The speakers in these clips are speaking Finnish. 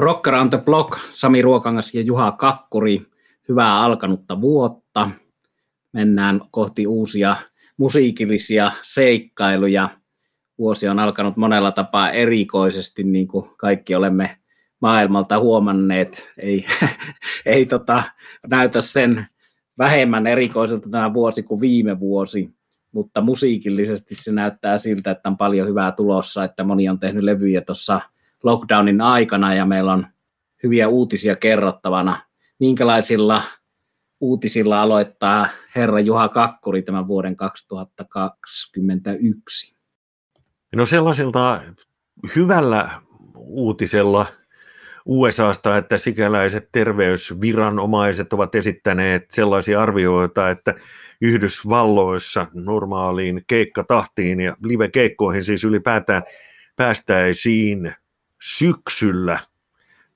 Rocker on the Block, Sami Ruokangas ja Juha Kakkuri. Hyvää alkanutta vuotta. Mennään kohti uusia musiikillisia seikkailuja. Vuosi on alkanut monella tapaa erikoisesti, niin kuin kaikki olemme maailmalta huomanneet. Ei, ei tota, näytä sen vähemmän erikoiselta tämä vuosi kuin viime vuosi, mutta musiikillisesti se näyttää siltä, että on paljon hyvää tulossa, että moni on tehnyt levyjä tuossa lockdownin aikana ja meillä on hyviä uutisia kerrottavana. Minkälaisilla uutisilla aloittaa herra Juha Kakkuri tämän vuoden 2021? No sellaisilta hyvällä uutisella USAsta, että sikäläiset terveysviranomaiset ovat esittäneet sellaisia arvioita, että Yhdysvalloissa normaaliin keikkatahtiin ja live-keikkoihin siis ylipäätään päästäisiin syksyllä.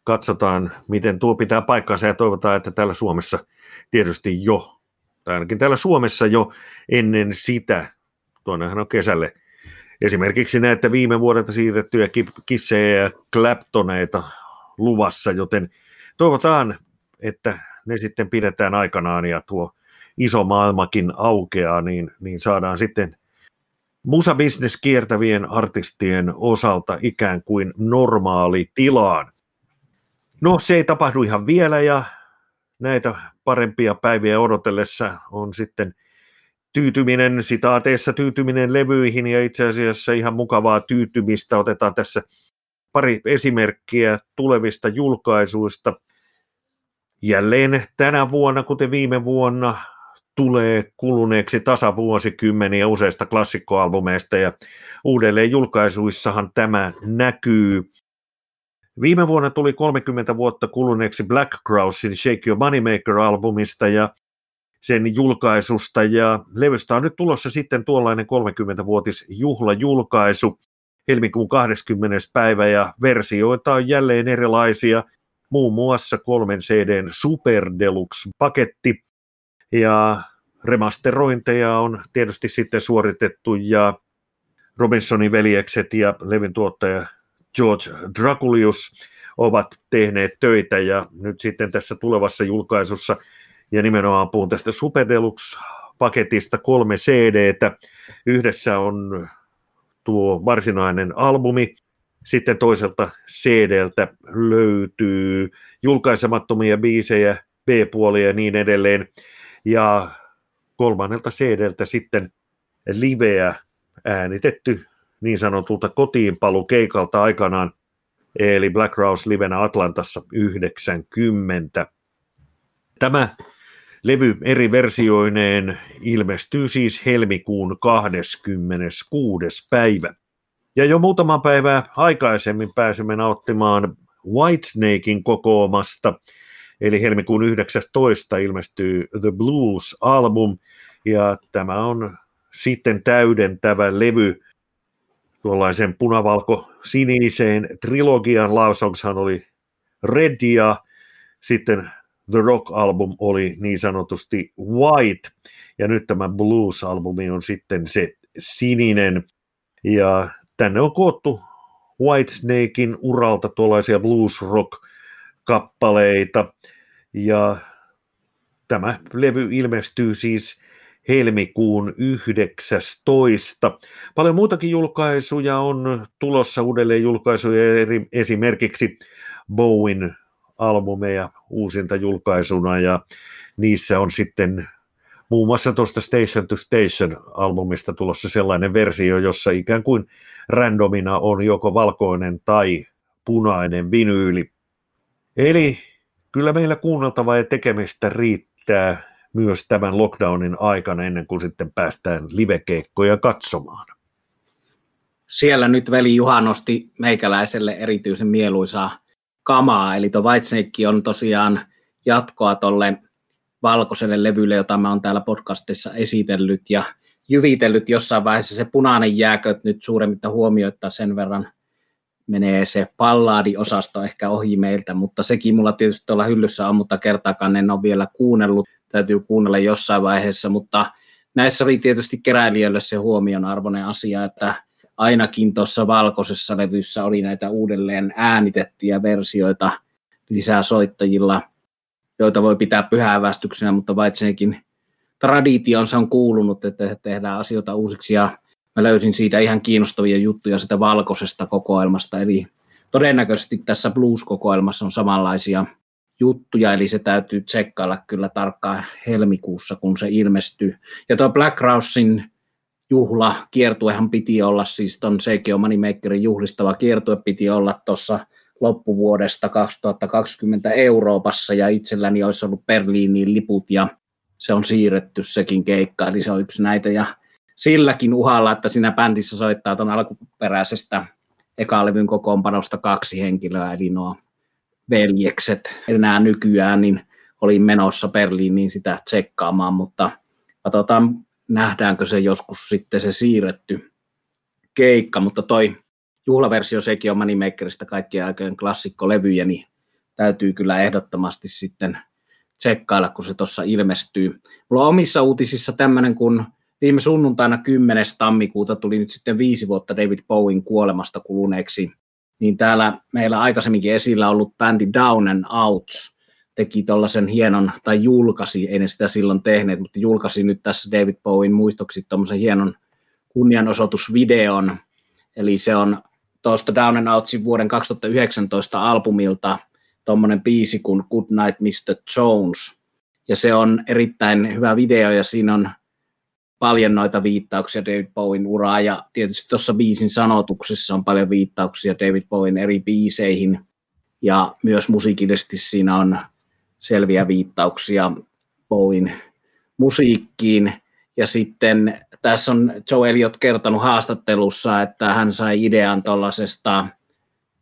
Katsotaan, miten tuo pitää paikkansa ja toivotaan, että täällä Suomessa tietysti jo, tai ainakin täällä Suomessa jo ennen sitä, tuonnehan on kesälle, esimerkiksi näitä viime vuodelta siirrettyjä kissejä ja kläptoneita luvassa, joten toivotaan, että ne sitten pidetään aikanaan ja tuo iso maailmakin aukeaa, niin, niin saadaan sitten musabisnes kiertävien artistien osalta ikään kuin normaali tilaan. No se ei tapahdu ihan vielä ja näitä parempia päiviä odotellessa on sitten tyytyminen, sitaateissa tyytyminen levyihin ja itse asiassa ihan mukavaa tyytymistä otetaan tässä pari esimerkkiä tulevista julkaisuista. Jälleen tänä vuonna, kuten viime vuonna, tulee kuluneeksi tasavuosikymmeniä useista klassikkoalbumeista ja uudelleen julkaisuissahan tämä näkyy. Viime vuonna tuli 30 vuotta kuluneeksi Black Crowsin Shake Your Moneymaker-albumista ja sen julkaisusta ja levystä on nyt tulossa sitten tuollainen 30-vuotis juhlajulkaisu helmikuun 20. päivä ja versioita on jälleen erilaisia, muun muassa kolmen CDn Super Deluxe-paketti ja remasterointeja on tietysti sitten suoritettu ja Robinsonin veljekset ja levin tuottaja George Draculius ovat tehneet töitä ja nyt sitten tässä tulevassa julkaisussa ja nimenomaan puhun tästä Super Deluxe-paketista kolme CDtä. Yhdessä on tuo varsinainen albumi. Sitten toiselta CDltä löytyy julkaisemattomia biisejä, B-puolia ja niin edelleen. Ja kolmannelta CDltä sitten liveä äänitetty niin sanotulta kotiinpalukeikalta aikanaan, eli Black Rose livenä Atlantassa 90. Tämä Levy eri versioineen ilmestyy siis helmikuun 26. päivä. Ja jo muutama päivä aikaisemmin pääsemme nauttimaan Whitesnakein kokoomasta, eli helmikuun 19. ilmestyy The Blues-album, ja tämä on sitten täydentävä levy tuollaisen punavalko-siniseen trilogian. Lausongshan oli Red ja sitten The Rock-album oli niin sanotusti white, ja nyt tämä Blues-albumi on sitten se sininen, ja tänne on koottu Whitesnakein uralta tuollaisia blues rock kappaleita ja tämä levy ilmestyy siis helmikuun 19. Paljon muutakin julkaisuja on tulossa uudelleen julkaisuja, esimerkiksi Bowen albumeja uusinta julkaisuna ja niissä on sitten muun muassa tuosta Station to Station-albumista tulossa sellainen versio, jossa ikään kuin randomina on joko valkoinen tai punainen vinyyli. Eli kyllä meillä kuunneltavaa ja tekemistä riittää myös tämän lockdownin aikana ennen kuin sitten päästään livekeikkoja katsomaan. Siellä nyt veli Juha nosti meikäläiselle erityisen mieluisaa kamaa, eli tuo Whitesnake on tosiaan jatkoa tuolle valkoiselle levylle, jota mä oon täällä podcastissa esitellyt ja jyvitellyt jossain vaiheessa. Se punainen jääkö nyt suuremmitta huomioittaa sen verran menee se pallaadiosasto ehkä ohi meiltä, mutta sekin mulla tietysti tuolla hyllyssä on, mutta kertaakaan en ole vielä kuunnellut, täytyy kuunnella jossain vaiheessa, mutta näissä oli tietysti keräilijöille se huomionarvoinen asia, että ainakin tuossa valkoisessa levyssä oli näitä uudelleen äänitettyjä versioita lisää soittajilla, joita voi pitää pyhävästyksenä, mutta vaitsenkin traditionsa on kuulunut, että tehdään asioita uusiksi ja mä löysin siitä ihan kiinnostavia juttuja sitä valkoisesta kokoelmasta, eli todennäköisesti tässä blues-kokoelmassa on samanlaisia juttuja, eli se täytyy tsekkailla kyllä tarkkaan helmikuussa, kun se ilmestyy. Ja tuo Black Rousein juhla, kiertuehan piti olla, siis ton Seikio Moneymakerin juhlistava kiertue piti olla tuossa loppuvuodesta 2020 Euroopassa, ja itselläni olisi ollut Berliiniin liput, ja se on siirretty sekin keikka, eli se on yksi näitä, ja silläkin uhalla, että siinä bändissä soittaa tuon alkuperäisestä ekalevyn kokoonpanosta kaksi henkilöä, eli nuo veljekset enää nykyään, niin olin menossa Berliiniin sitä tsekkaamaan, mutta katsotaan nähdäänkö se joskus sitten se siirretty keikka, mutta toi juhlaversio sekin on Moneymakerista kaikkien aikojen klassikkolevyjä, niin täytyy kyllä ehdottomasti sitten tsekkailla, kun se tuossa ilmestyy. Mulla on omissa uutisissa tämmöinen, kun viime sunnuntaina 10. tammikuuta tuli nyt sitten viisi vuotta David Bowen kuolemasta kuluneeksi, niin täällä meillä aikaisemminkin esillä ollut bändi Down and Outs teki tuollaisen hienon, tai julkaisi, ei ne sitä silloin tehneet, mutta julkaisi nyt tässä David Bowen muistoksi tuommoisen hienon kunnianosoitusvideon, eli se on tuosta Down and Outsin vuoden 2019 albumilta tuommoinen biisi kuin Good Night Mr. Jones, ja se on erittäin hyvä video, ja siinä on paljon noita viittauksia David Bowen uraa ja tietysti tuossa biisin sanotuksessa on paljon viittauksia David Bowen eri biiseihin ja myös musiikillisesti siinä on selviä viittauksia Bowen musiikkiin. Ja sitten tässä on Joe Elliot kertonut haastattelussa, että hän sai idean tuollaisesta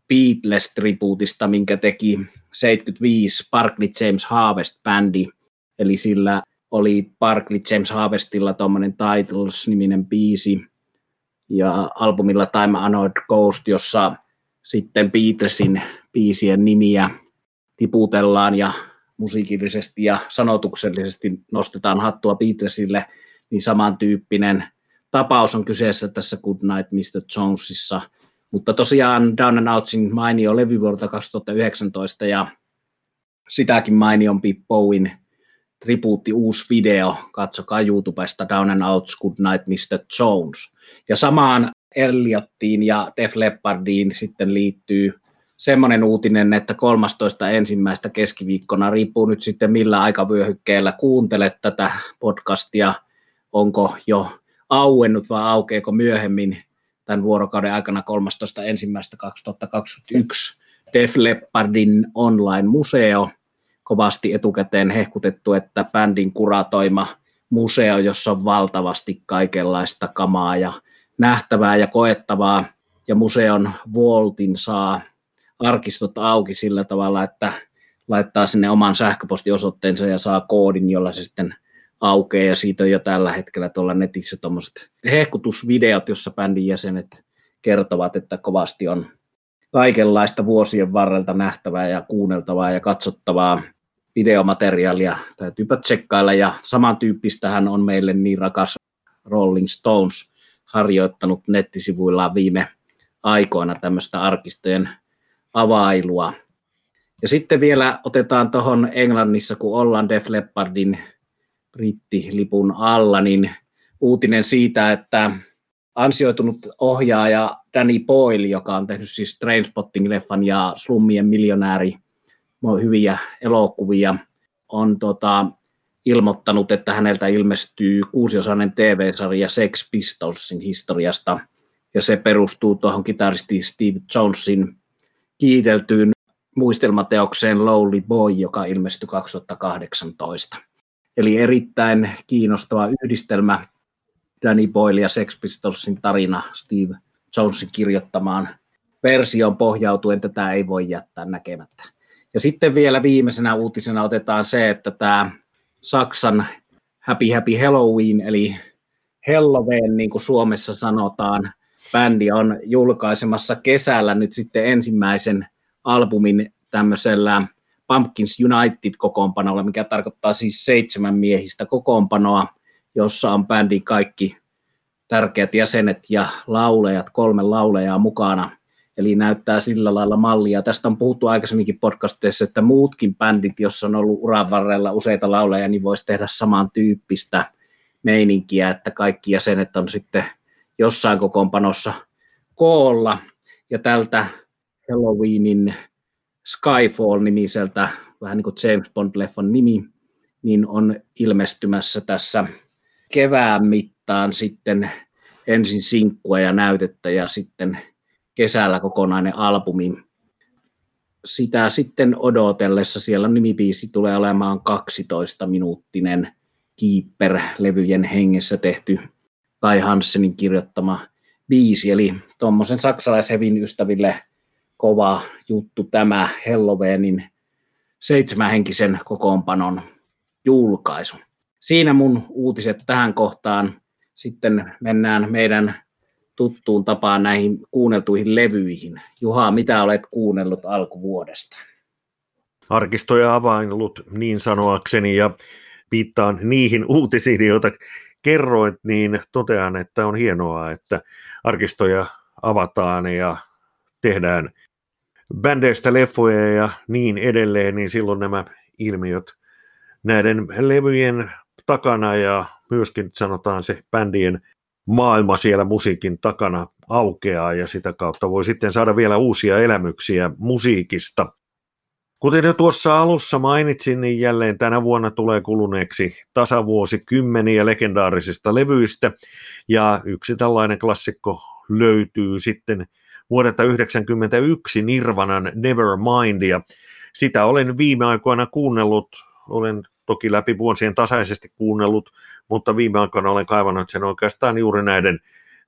Beatles-tribuutista, minkä teki 75 Barkley James Harvest-bändi, eli sillä oli Barkley James Harvestilla tuommoinen Titles-niminen biisi ja albumilla Time Honored Ghost, jossa sitten Beatlesin biisien nimiä tiputellaan ja musiikillisesti ja sanotuksellisesti nostetaan hattua Beatlesille, niin samantyyppinen tapaus on kyseessä tässä Good Night Mr. Jonesissa. Mutta tosiaan Down and Outsin mainio levy vuodelta 2019 ja sitäkin mainiompi Bowen tribuutti uusi video, katsokaa YouTubesta Down and Out Good Night Mr. Jones. Ja samaan Elliottiin ja Def Leppardiin sitten liittyy semmoinen uutinen, että 13. ensimmäistä keskiviikkona, riippuu nyt sitten millä aikavyöhykkeellä kuuntelet tätä podcastia, onko jo auennut vai aukeeko myöhemmin tämän vuorokauden aikana 13. ensimmäistä 2021 Def Leppardin online-museo – kovasti etukäteen hehkutettu, että bändin kuratoima museo, jossa on valtavasti kaikenlaista kamaa ja nähtävää ja koettavaa, ja museon Voltin saa arkistot auki sillä tavalla, että laittaa sinne oman sähköpostiosoitteensa ja saa koodin, jolla se sitten aukeaa, ja siitä on jo tällä hetkellä tuolla netissä tuommoiset hehkutusvideot, jossa bändin jäsenet kertovat, että kovasti on kaikenlaista vuosien varrelta nähtävää ja kuunneltavaa ja katsottavaa videomateriaalia. Täytyypä tsekkailla ja samantyyppistähän on meille niin rakas Rolling Stones harjoittanut nettisivuillaan viime aikoina tämmöistä arkistojen availua. Ja sitten vielä otetaan tuohon Englannissa, kun ollaan Def Leppardin brittilipun alla, niin uutinen siitä, että ansioitunut ohjaaja Danny Boyle, joka on tehnyt siis Trainspotting-leffan ja Slummien miljonääri hyviä elokuvia, on tota, ilmoittanut, että häneltä ilmestyy kuusiosainen TV-sarja Sex Pistolsin historiasta, ja se perustuu tuohon kitaristi Steve Jonesin kiiteltyyn muistelmateokseen Lowly Boy, joka ilmestyi 2018. Eli erittäin kiinnostava yhdistelmä Danny Boyle ja Sex Pistolsin tarina Steve Jonesin kirjoittamaan versioon pohjautuen tätä ei voi jättää näkemättä. Ja sitten vielä viimeisenä uutisena otetaan se, että tämä Saksan Happy Happy Halloween, eli Halloween, niin kuin Suomessa sanotaan, bändi on julkaisemassa kesällä nyt sitten ensimmäisen albumin tämmöisellä Pumpkins United-kokoonpanolla, mikä tarkoittaa siis seitsemän miehistä kokoonpanoa, jossa on bändin kaikki tärkeät jäsenet ja laulejat, kolme laulejaa mukana. Eli näyttää sillä lailla mallia. Tästä on puhuttu aikaisemminkin podcasteissa, että muutkin bändit, jos on ollut uran varrella useita lauleja, niin voisi tehdä samantyyppistä meininkiä, että kaikki jäsenet on sitten jossain kokoonpanossa koolla. Ja tältä Halloweenin Skyfall-nimiseltä, vähän niin kuin James Bond-leffan nimi, niin on ilmestymässä tässä kevään mittaan sitten ensin sinkkua ja näytettä ja sitten kesällä kokonainen albumi. Sitä sitten odotellessa siellä nimibiisi tulee olemaan 12-minuuttinen Keeper-levyjen hengessä tehty Kai Hansenin kirjoittama biisi, eli tuommoisen saksalaishevin ystäville kova juttu tämä Halloweenin seitsemänhenkisen kokoonpanon julkaisu. Siinä mun uutiset tähän kohtaan. Sitten mennään meidän tuttuun tapaan näihin kuunneltuihin levyihin. Juha, mitä olet kuunnellut alkuvuodesta? Arkistoja avainlut niin sanoakseni ja viittaan niihin uutisiin, joita kerroit, niin totean, että on hienoa, että arkistoja avataan ja tehdään bändeistä leffoja ja niin edelleen, niin silloin nämä ilmiöt näiden levyjen takana ja myöskin sanotaan se bändien maailma siellä musiikin takana aukeaa ja sitä kautta voi sitten saada vielä uusia elämyksiä musiikista. Kuten jo tuossa alussa mainitsin, niin jälleen tänä vuonna tulee kuluneeksi tasavuosi kymmeniä legendaarisista levyistä ja yksi tällainen klassikko löytyy sitten vuodelta 1991 Nirvanan Nevermind ja sitä olen viime aikoina kuunnellut, olen toki läpi vuosien tasaisesti kuunnellut, mutta viime aikoina olen kaivannut sen oikeastaan juuri näiden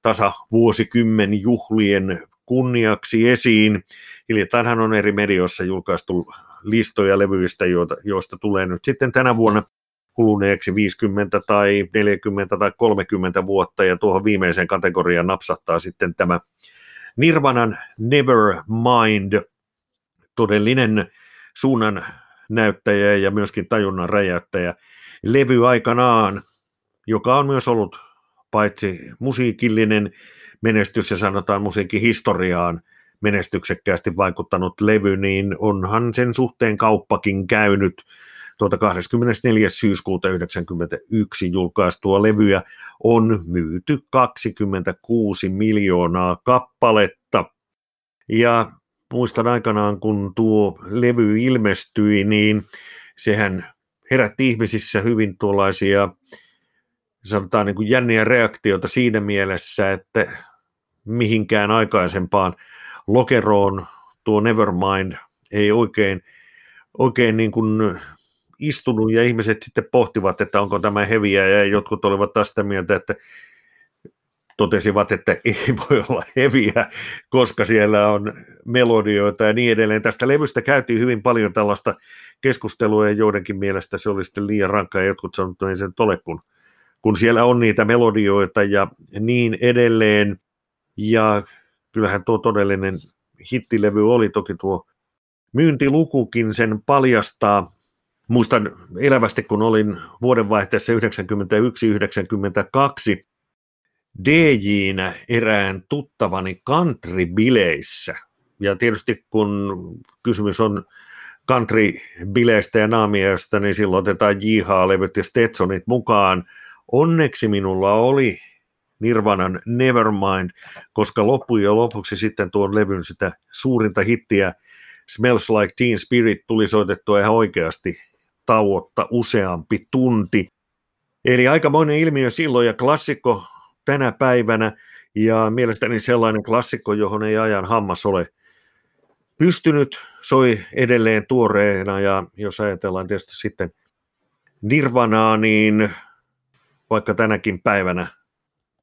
tasavuosikymmen juhlien kunniaksi esiin. Hiljattainhan on eri medioissa julkaistu listoja levyistä, joista tulee nyt sitten tänä vuonna kuluneeksi 50 tai 40 tai 30 vuotta, ja tuohon viimeiseen kategoriaan napsahtaa sitten tämä Nirvanan Nevermind, todellinen suunnan näyttäjä ja myöskin tajunnan räjäyttäjä levy aikanaan, joka on myös ollut paitsi musiikillinen menestys ja sanotaan musiikin historiaan menestyksekkäästi vaikuttanut levy, niin onhan sen suhteen kauppakin käynyt tuota 24. syyskuuta 1991 julkaistua levyä on myyty 26 miljoonaa kappaletta. Ja muistan aikanaan, kun tuo levy ilmestyi, niin sehän herätti ihmisissä hyvin tuollaisia sanotaan niin kuin jänniä reaktioita siinä mielessä, että mihinkään aikaisempaan lokeroon tuo Nevermind ei oikein, oikein niin kuin istunut ja ihmiset sitten pohtivat, että onko tämä heviä ja jotkut olivat tästä mieltä, että totesivat, että ei voi olla heviä, koska siellä on melodioita ja niin edelleen. Tästä levystä käytiin hyvin paljon tällaista keskustelua ja joidenkin mielestä se oli sitten liian rankka ja jotkut sanoivat, että ei se ole, kun, kun siellä on niitä melodioita ja niin edelleen. Ja kyllähän tuo todellinen hittilevy oli toki tuo myyntilukukin sen paljastaa. Muistan elävästi, kun olin vuodenvaihteessa 91-92 DJ-nä erään tuttavani country-bileissä. Ja tietysti kun kysymys on country-bileistä ja naamioista, niin silloin otetaan Jihaa-levyt ja Stetsonit mukaan. Onneksi minulla oli Nirvanan Nevermind, koska loppujen lopuksi sitten tuon levyn sitä suurinta hittiä Smells Like Teen Spirit tuli soitettua ihan oikeasti tauotta useampi tunti. Eli aikamoinen ilmiö silloin ja klassikko tänä päivänä. Ja mielestäni sellainen klassikko, johon ei ajan hammas ole pystynyt, soi edelleen tuoreena. Ja jos ajatellaan tietysti sitten Nirvanaa, niin vaikka tänäkin päivänä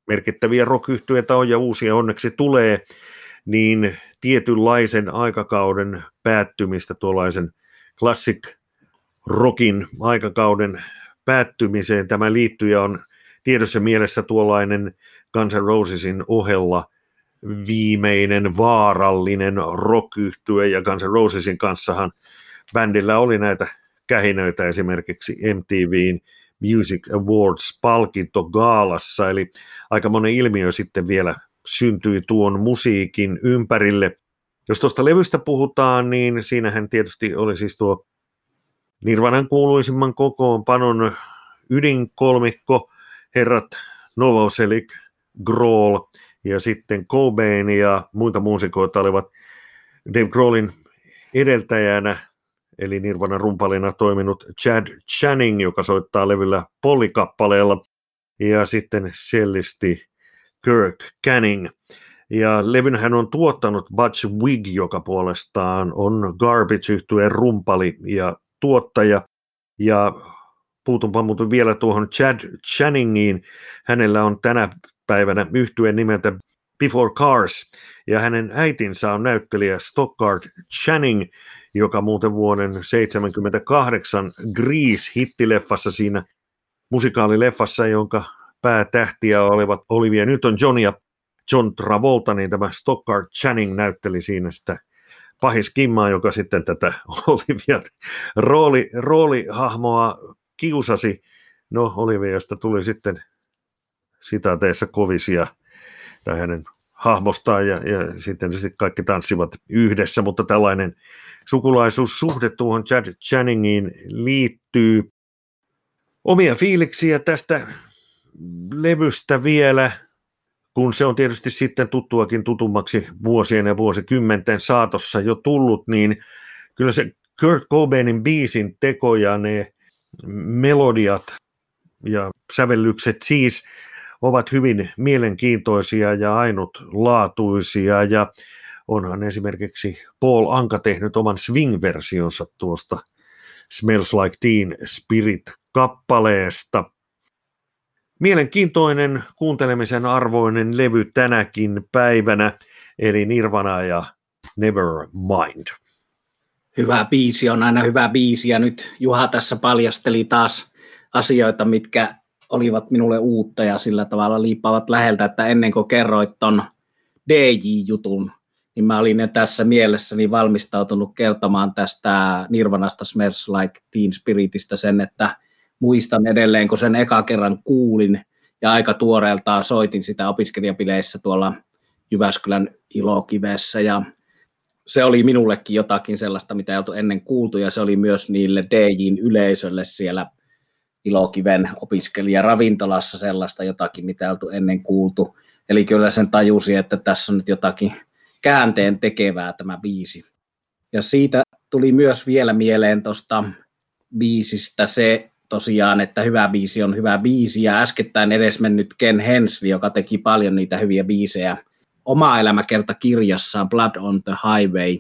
merkittäviä rock on ja uusia onneksi tulee, niin tietynlaisen aikakauden päättymistä, tuollaisen classic rockin aikakauden päättymiseen tämä liittyy ja on tiedossa mielessä tuollainen Guns N' Rosesin ohella viimeinen vaarallinen rock ja Guns N' Rosesin kanssahan bändillä oli näitä kähinöitä esimerkiksi MTVn Music Awards-palkinto gaalassa, eli aika monen ilmiö sitten vielä syntyi tuon musiikin ympärille. Jos tuosta levystä puhutaan, niin siinähän tietysti oli siis tuo Nirvanan kuuluisimman kokoonpanon ydinkolmikko, herrat Novoselic, Grohl ja sitten Cobain ja muita muusikoita olivat Dave Grohlin edeltäjänä, eli Nirvanan rumpalina toiminut Chad Channing, joka soittaa levyllä Polikappaleella, ja sitten sellisti Kirk Canning. Ja levyn hän on tuottanut Butch Wig, joka puolestaan on garbage yhtyeen rumpali ja tuottaja. Ja puutunpa muuten vielä tuohon Chad Channingiin. Hänellä on tänä päivänä yhtyeen nimeltä Before Cars, ja hänen äitinsä on näyttelijä Stockard Channing, joka muuten vuoden 1978 Grease-hittileffassa siinä musikaalileffassa, jonka päätähtiä olivat Olivia Newton-John ja John Travolta, niin tämä Stockard Channing näytteli siinä sitä pahiskimmaa, joka sitten tätä Olivian rooli, roolihahmoa kiusasi. No, Oliviasta tuli sitten sitaateissa kovisia tai hänen hahmostaan ja, ja sitten, sitten kaikki tanssivat yhdessä, mutta tällainen sukulaisuussuhde tuohon Chad Channingiin liittyy. Omia fiiliksiä tästä levystä vielä, kun se on tietysti sitten tuttuakin tutummaksi vuosien ja vuosikymmenten saatossa jo tullut, niin kyllä se Kurt Cobainin biisin teko ja ne melodiat ja sävellykset siis ovat hyvin mielenkiintoisia ja ainutlaatuisia ja onhan esimerkiksi Paul Anka tehnyt oman swing-versionsa tuosta Smells Like Teen Spirit-kappaleesta. Mielenkiintoinen kuuntelemisen arvoinen levy tänäkin päivänä, eli Nirvana ja Nevermind. Hyvä biisi on aina hyvä biisi. Ja nyt Juha tässä paljasteli taas asioita, mitkä olivat minulle uutta ja sillä tavalla liippaavat läheltä, että ennen kuin kerroit ton DJ-jutun, niin mä olin tässä mielessäni valmistautunut kertomaan tästä Nirvanasta Smells Like Teen Spiritistä sen, että muistan edelleen, kun sen eka kerran kuulin ja aika tuoreeltaan soitin sitä opiskelijapileissä tuolla Jyväskylän ilokivessä. Ja se oli minullekin jotakin sellaista, mitä ei oltu ennen kuultu ja se oli myös niille DJin yleisölle siellä Ilokiven opiskelijaravintolassa sellaista jotakin, mitä ei oltu ennen kuultu. Eli kyllä sen tajusi, että tässä on nyt jotakin käänteen tekevää tämä biisi. Ja siitä tuli myös vielä mieleen tuosta biisistä se tosiaan, että hyvä biisi on hyvä biisi, ja äskettäin edesmennyt Ken Hensley, joka teki paljon niitä hyviä biisejä, oma elämäkerta kirjassaan Blood on the Highway,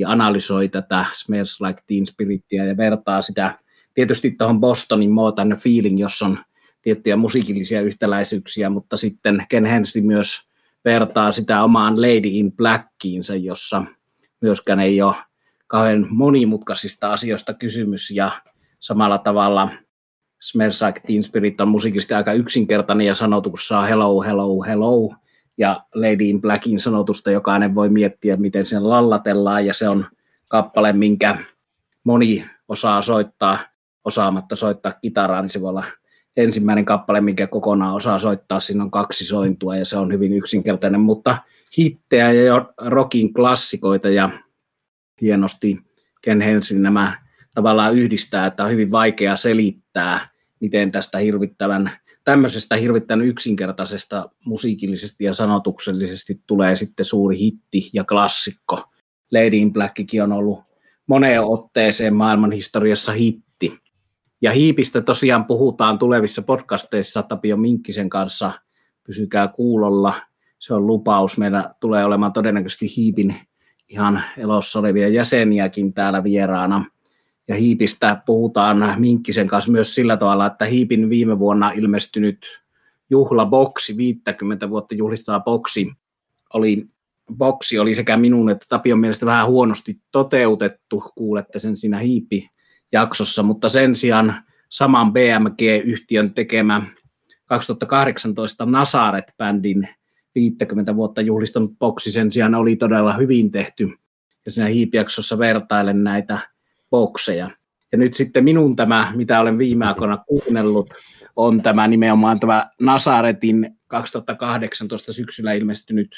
ja analysoi tätä Smells Like Teen Spiritia ja vertaa sitä tietysti tuohon Bostonin a Feeling, jossa on tiettyjä musiikillisia yhtäläisyyksiä, mutta sitten Ken Hensley myös vertaa sitä omaan Lady in Blackiinsa, jossa myöskään ei ole kauhean monimutkaisista asioista kysymys ja samalla tavalla Smells Like Teen Spirit on musiikisesti aika yksinkertainen ja sanotuksessa hello, hello, hello ja Lady in Blackin sanotusta jokainen voi miettiä, miten sen lallatellaan ja se on kappale, minkä moni osaa soittaa osaamatta soittaa kitaraa, niin se voi olla ensimmäinen kappale, minkä kokonaan osaa soittaa. Siinä on kaksi sointua ja se on hyvin yksinkertainen, mutta hittejä ja rockin klassikoita ja hienosti Ken Hensin nämä tavallaan yhdistää, että on hyvin vaikea selittää, miten tästä hirvittävän, tämmöisestä hirvittävän yksinkertaisesta musiikillisesti ja sanotuksellisesti tulee sitten suuri hitti ja klassikko. Lady in Blackikin on ollut moneen otteeseen maailman historiassa hitti ja hiipistä tosiaan puhutaan tulevissa podcasteissa Tapio Minkkisen kanssa. Pysykää kuulolla. Se on lupaus. Meillä tulee olemaan todennäköisesti hiipin ihan elossa olevia jäseniäkin täällä vieraana. Ja hiipistä puhutaan Minkkisen kanssa myös sillä tavalla, että hiipin viime vuonna ilmestynyt juhlaboksi, 50 vuotta juhlistava boksi, oli, boksi oli sekä minun että Tapion mielestä vähän huonosti toteutettu. Kuulette sen siinä hiipi jaksossa, mutta sen sijaan saman BMG-yhtiön tekemä 2018 Nasaret-bändin 50 vuotta juhlistanut boksi sen sijaan oli todella hyvin tehty. Ja siinä hiipijaksossa vertailen näitä bokseja. Ja nyt sitten minun tämä, mitä olen viime aikoina kuunnellut, on tämä nimenomaan tämä Nasaretin 2018 syksyllä ilmestynyt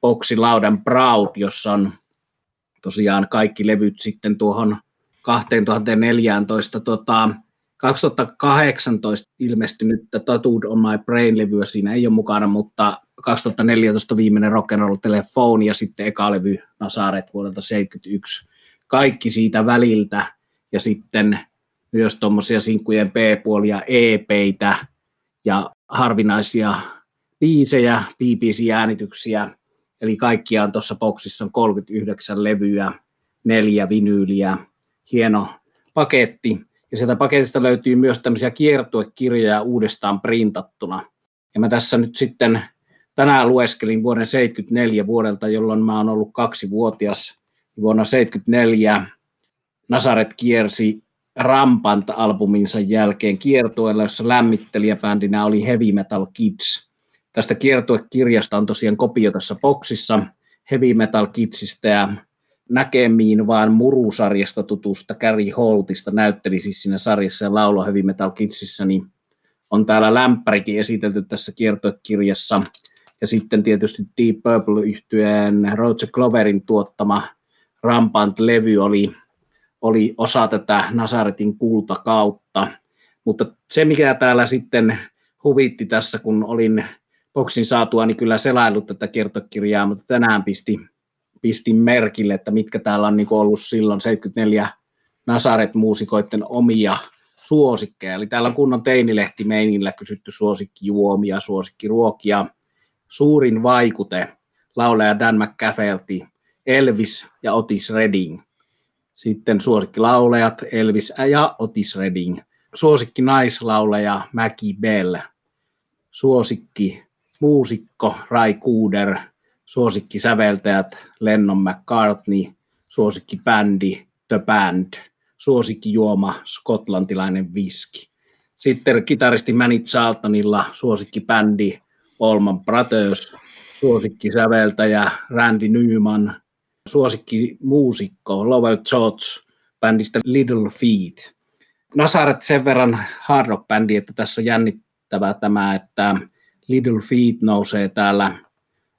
boksi Laudan Proud, jossa on tosiaan kaikki levyt sitten tuohon 2014 tota, 2018 ilmestynyt Tattooed on my Brain-levyä siinä ei ole mukana, mutta 2014 viimeinen Rock and Roll Telephone ja sitten eka levy Nasaret vuodelta 71. Kaikki siitä väliltä ja sitten myös tuommoisia sinkkujen B-puolia, EPitä ja harvinaisia biisejä, BBC-äänityksiä. Eli kaikkiaan tuossa boksissa on 39 levyä, neljä vinyyliä, hieno paketti. Ja sieltä paketista löytyy myös tämmöisiä kiertuekirjoja uudestaan printattuna. Ja mä tässä nyt sitten tänään lueskelin vuoden 74 vuodelta, jolloin mä oon ollut kaksi vuotias. Vuonna 74 Nasaret kiersi Rampant-albuminsa jälkeen kiertueella, jossa lämmittelijäbändinä oli Heavy Metal Kids. Tästä kiertuekirjasta on tosiaan kopio tässä boksissa Heavy Metal Kidsistä ja näkemiin vaan murusarjasta tutusta Gary Holtista näytteli siis siinä sarjassa ja laulo Heavy Metal Kidsissä, niin on täällä lämpärikin esitelty tässä kiertokirjassa. Ja sitten tietysti Deep Purple-yhtyeen Roger Cloverin tuottama Rampant-levy oli, oli osa tätä Nasaretin kultakautta. Mutta se, mikä täällä sitten huvitti tässä, kun olin boksin saatua, niin kyllä selailut tätä kiertokirjaa, mutta tänään pisti pistin merkille, että mitkä täällä on niin ollut silloin 74 Nasaret-muusikoiden omia suosikkeja. Eli täällä on kunnon teinilehti meinillä kysytty suosikkijuomia, suosikkiruokia. Suurin vaikute, laulaja Dan McCafferty, Elvis ja Otis Redding. Sitten suosikkilaulajat Elvis ja Otis Redding. Suosikki naislaulaja Maggie Bell. Suosikki muusikko Ray Cooder – suosikkisäveltäjät Lennon McCartney, suosikkibändi The Band, suosikkijuoma skotlantilainen viski. Sitten kitaristi Manny Charltonilla suosikkibändi Allman Brothers, suosikkisäveltäjä Randy Newman, suosikkimuusikko Lowell George bändistä Little Feet. Nasaret sen verran hard rock-bändi, että tässä on jännittävää tämä, että Little Feet nousee täällä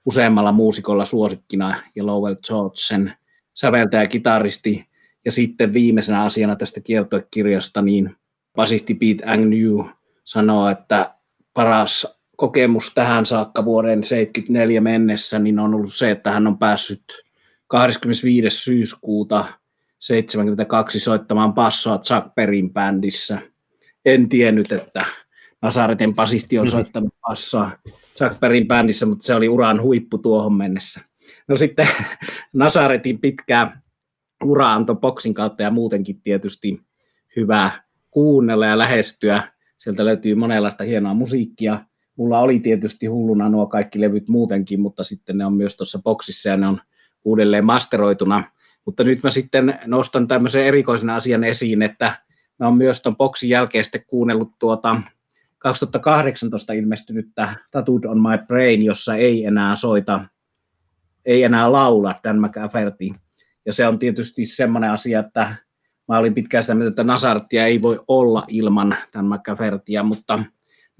useammalla muusikolla suosikkina ja Lowell George sen säveltäjä kitaristi. Ja sitten viimeisenä asiana tästä kiertoekirjasta, niin basisti Pete Agnew sanoo, että paras kokemus tähän saakka vuoden 74 mennessä niin on ollut se, että hän on päässyt 25. syyskuuta 72 soittamaan passoa Chuck Berryn bändissä. En tiennyt, että Nasaretin basisti on soittanut passoa Chuck Berryn bändissä, mutta se oli uran huippu tuohon mennessä. No sitten Nasaretin pitkää ura antoi boksin kautta ja muutenkin tietysti hyvä kuunnella ja lähestyä. Sieltä löytyy monenlaista hienoa musiikkia. Mulla oli tietysti hulluna nuo kaikki levyt muutenkin, mutta sitten ne on myös tuossa boksissa ja ne on uudelleen masteroituna. Mutta nyt mä sitten nostan tämmöisen erikoisen asian esiin, että mä oon myös tuon boksin jälkeen sitten kuunnellut tuota 2018 ilmestynyttä Tattooed on my brain, jossa ei enää soita, ei enää laula Dan McAfferty. Ja se on tietysti semmoinen asia, että mä olin pitkään sitä mieltä, että Nasartia ei voi olla ilman Dan McAffertyä, mutta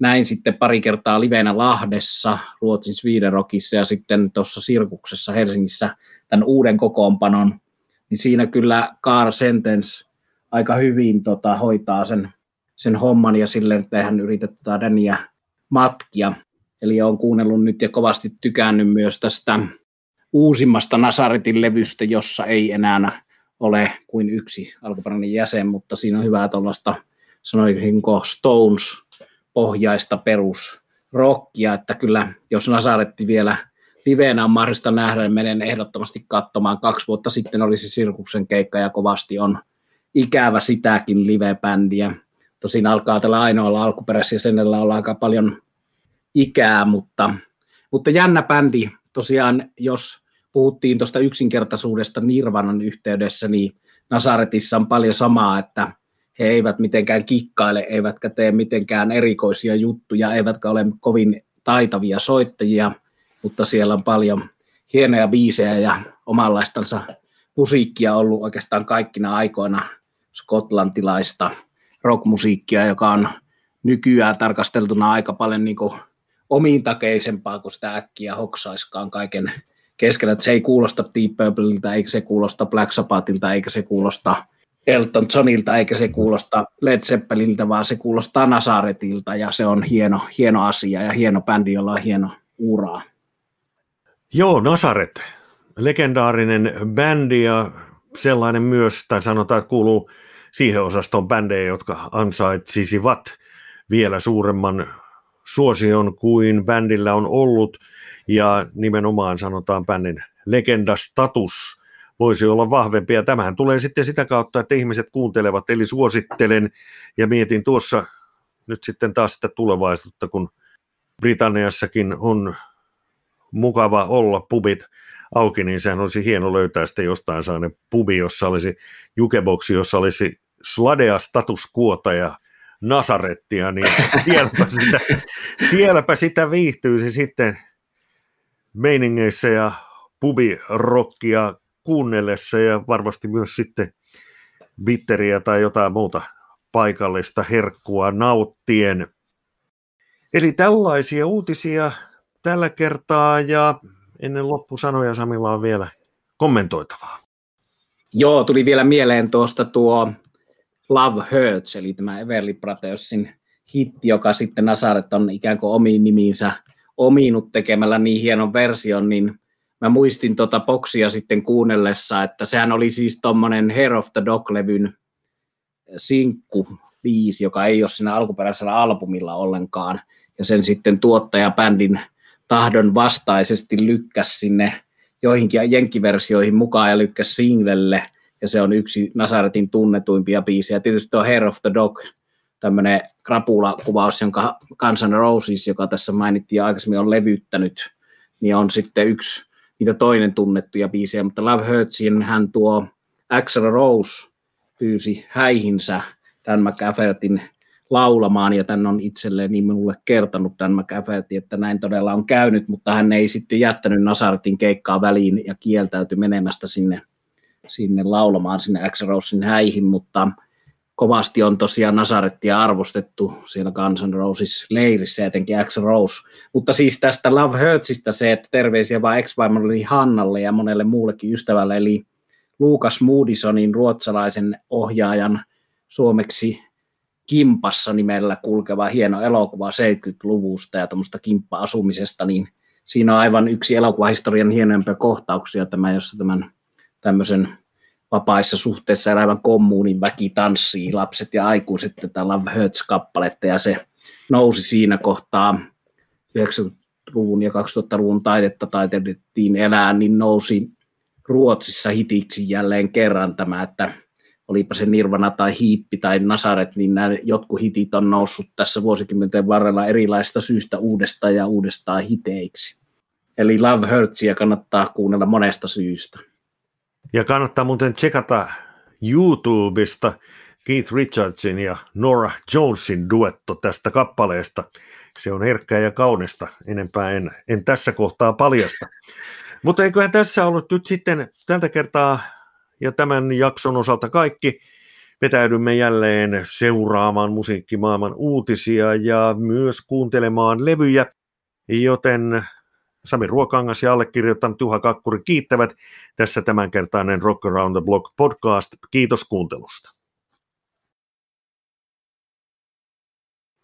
näin sitten pari kertaa livenä Lahdessa, Ruotsin Sweden Rockissa ja sitten tuossa Sirkuksessa Helsingissä tämän uuden kokoonpanon, niin siinä kyllä Carl Sentence aika hyvin tota, hoitaa sen sen homman ja sille tehän yritetään Daniä matkia. Eli olen kuunnellut nyt ja kovasti tykännyt myös tästä uusimmasta Nasaretin levystä, jossa ei enää ole kuin yksi alkuperäinen jäsen, mutta siinä on hyvää tuollaista, sanoisinko Stones pohjaista perusrockia, että kyllä jos Nasaretti vielä liveenä on mahdollista nähdä, niin menen ehdottomasti katsomaan. Kaksi vuotta sitten olisi Sirkuksen keikka ja kovasti on ikävä sitäkin live-bändiä. Tosin alkaa tällä ainoalla alkuperäisellä senellä olla aika paljon ikää, mutta, mutta jännä bändi. Tosiaan, jos puhuttiin tuosta yksinkertaisuudesta Nirvanan yhteydessä, niin Nasaretissa on paljon samaa, että he eivät mitenkään kikkaile, eivätkä tee mitenkään erikoisia juttuja, eivätkä ole kovin taitavia soittajia, mutta siellä on paljon hienoja biisejä ja omanlaistansa musiikkia ollut oikeastaan kaikkina aikoina – skotlantilaista rockmusiikkia, joka on nykyään tarkasteltuna aika paljon niin kuin omiintakeisempaa kuin sitä äkkiä hoksaiskaan kaiken keskellä. Että se ei kuulosta Deep Purpleilta, eikä se kuulosta Black Sabbathilta, eikä se kuulosta Elton Johnilta, eikä se kuulosta Led Zeppeliltä, vaan se kuulostaa Nasaretilta ja se on hieno, hieno asia ja hieno bändi, jolla on hieno uraa. Joo, Nasaret, legendaarinen bändi ja sellainen myös, tai sanotaan, että kuuluu siihen osastoon bändejä, jotka ansaitsisivat vielä suuremman suosion kuin bändillä on ollut, ja nimenomaan sanotaan bändin legendastatus voisi olla vahvempi, ja tämähän tulee sitten sitä kautta, että ihmiset kuuntelevat, eli suosittelen, ja mietin tuossa nyt sitten taas sitä tulevaisuutta, kun Britanniassakin on mukava olla pubit auki, niin sehän olisi hieno löytää sitten jostain sellainen pubi, jossa olisi jukeboksi, jossa olisi sladea status quota ja Nasarettia, niin sielläpä sitä, sielläpä sitä viihtyisi sitten meiningeissä ja pubirokkia kuunnellessa ja varmasti myös sitten bitteriä tai jotain muuta paikallista herkkua nauttien. Eli tällaisia uutisia tällä kertaa ja ennen loppusanoja Samilla on vielä kommentoitavaa. Joo, tuli vielä mieleen tuosta tuo Love Hurts, eli tämä Everly Brothersin hitti, joka sitten Nasaret on ikään kuin omiin nimiinsä ominut tekemällä niin hienon version, niin mä muistin tuota boksia sitten kuunnellessa, että sehän oli siis tuommoinen Hair of the Dog-levyn sinkku biisi, joka ei ole siinä alkuperäisellä albumilla ollenkaan, ja sen sitten tuottaja bändin tahdon vastaisesti lykkäs sinne joihinkin jenkkiversioihin mukaan ja lykkäs singlelle, ja se on yksi Nasaretin tunnetuimpia biisejä. Tietysti tuo Hair of the Dog, tämmöinen krapula-kuvaus, jonka Kansan Roses, joka tässä mainittiin aikaisemmin, on levyttänyt, niin on sitten yksi niitä toinen tunnettuja biisejä, mutta Love Hurtsin hän tuo Axel Rose pyysi häihinsä Dan McAffertin laulamaan, ja tämän on itselleen niin minulle kertonut Dan McAfferty, että näin todella on käynyt, mutta hän ei sitten jättänyt Nasaretin keikkaa väliin ja kieltäytyi menemästä sinne, sinne laulamaan sinne Axel Rosein häihin, mutta kovasti on tosiaan Nasarettia arvostettu siellä Guns N' Roses leirissä, etenkin Axel Rose. Mutta siis tästä Love Hurtsista se, että terveisiä vaan ex Hannalle ja monelle muullekin ystävälle, eli Lucas Moodisonin ruotsalaisen ohjaajan suomeksi Kimpassa nimellä kulkeva hieno elokuva 70-luvusta ja tämmöistä kimppa-asumisesta, niin siinä on aivan yksi elokuvahistorian hienoimpia kohtauksia tämä, jossa tämän tämmöisen vapaissa suhteissa elävän kommunin väki tanssii, lapset ja aikuiset tätä Love Hurts-kappaletta, ja se nousi siinä kohtaa 90-luvun ja 2000-luvun taidetta taiteettiin elää, niin nousi Ruotsissa hitiksi jälleen kerran tämä, että olipa se Nirvana tai Hiippi tai Nasaret, niin nämä jotkut hitit on noussut tässä vuosikymmenten varrella erilaista syystä uudestaan ja uudestaan hiteiksi. Eli Love Hurtsia kannattaa kuunnella monesta syystä. Ja kannattaa muuten tsekata YouTubesta Keith Richardsin ja Nora Jonesin duetto tästä kappaleesta. Se on herkkää ja kaunista, enempää en, en tässä kohtaa paljasta. Mutta eiköhän tässä ollut nyt sitten tältä kertaa ja tämän jakson osalta kaikki. Vetäydymme jälleen seuraamaan musiikkimaailman uutisia ja myös kuuntelemaan levyjä, joten Sami Ruokangas ja allekirjoittanut Juha Kakkuri kiittävät tässä tämänkertainen Rock Around the Block podcast. Kiitos kuuntelusta.